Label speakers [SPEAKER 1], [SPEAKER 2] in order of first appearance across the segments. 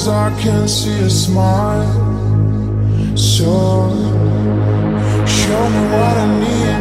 [SPEAKER 1] cause I can
[SPEAKER 2] see a smile.
[SPEAKER 3] So show me what I need.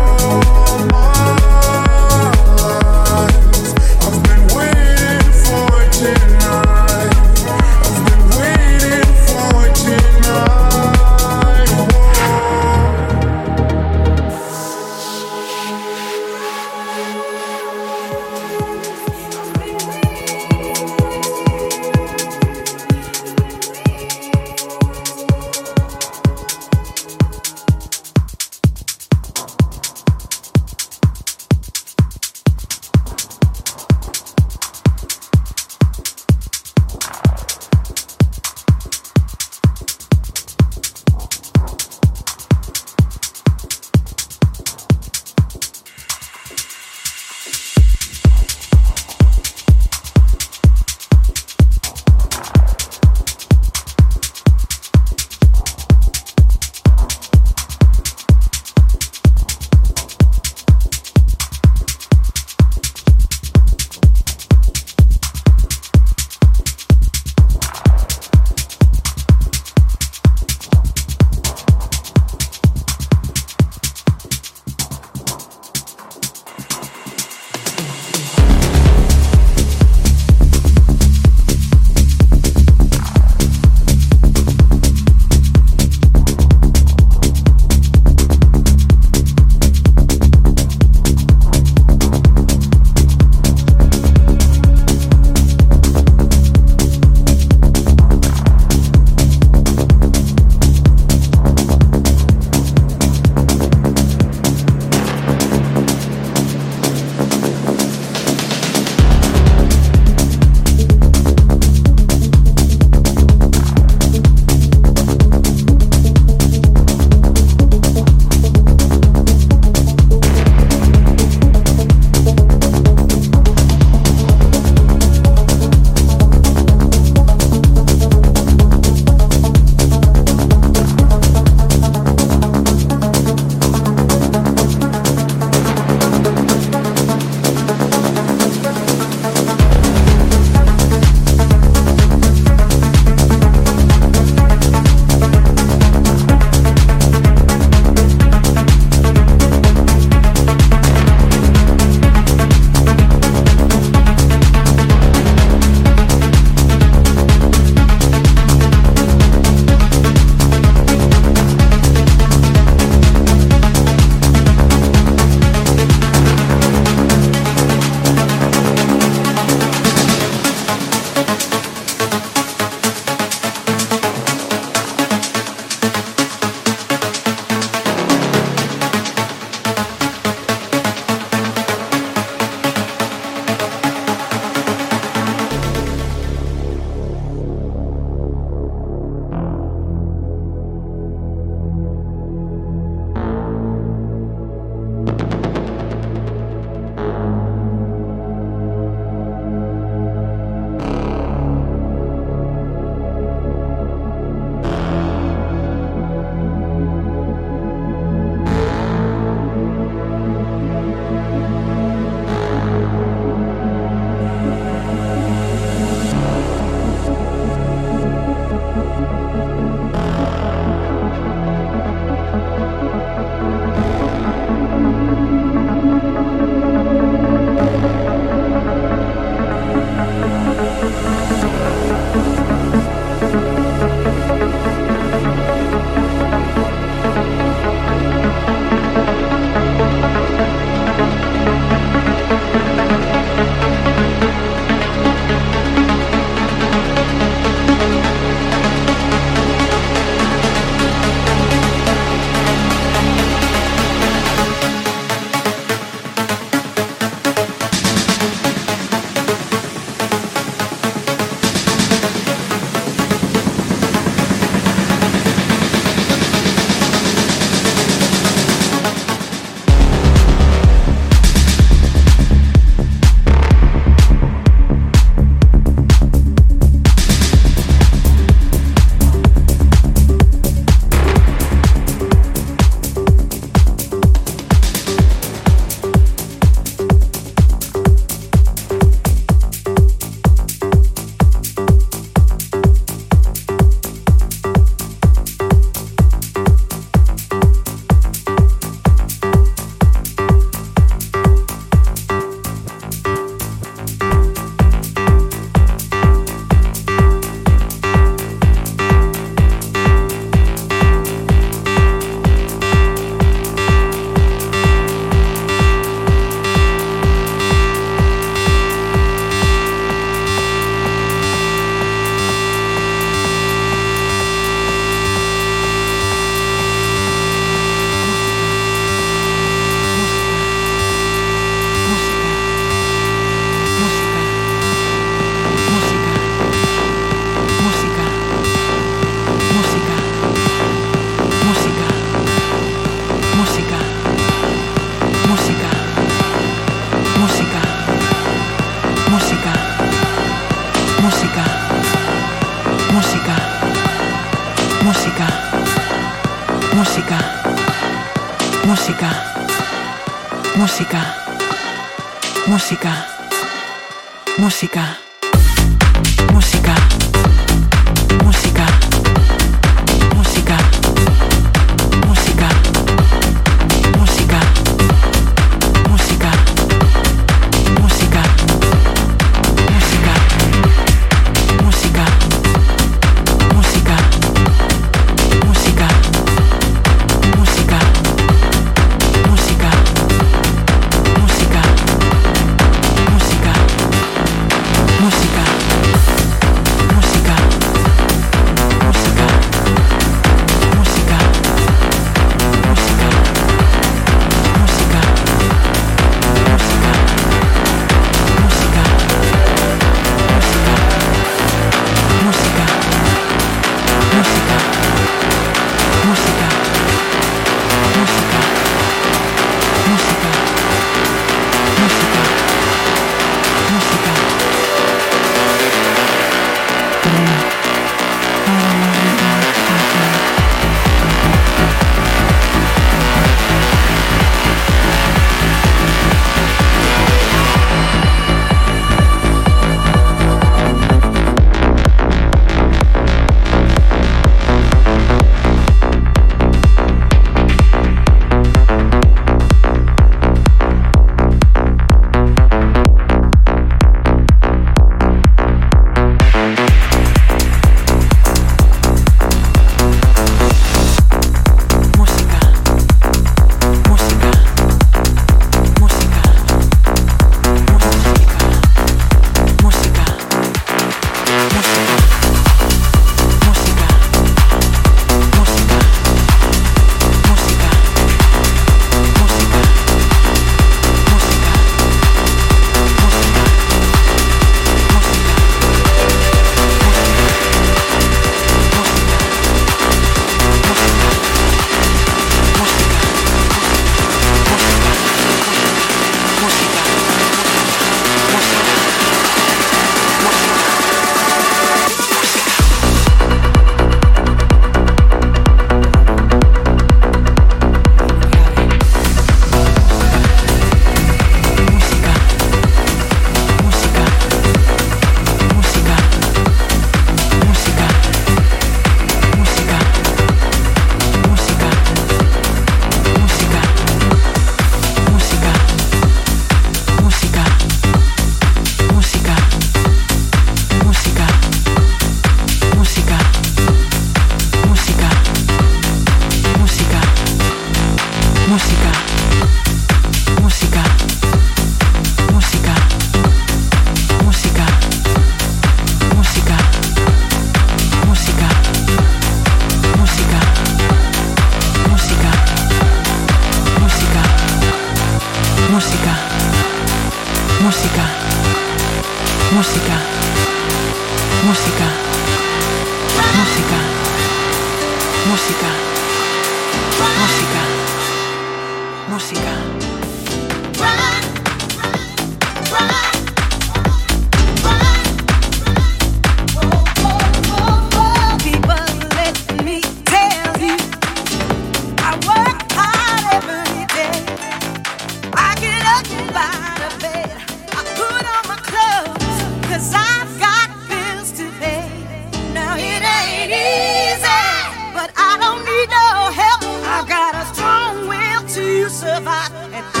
[SPEAKER 3] Survive, and I've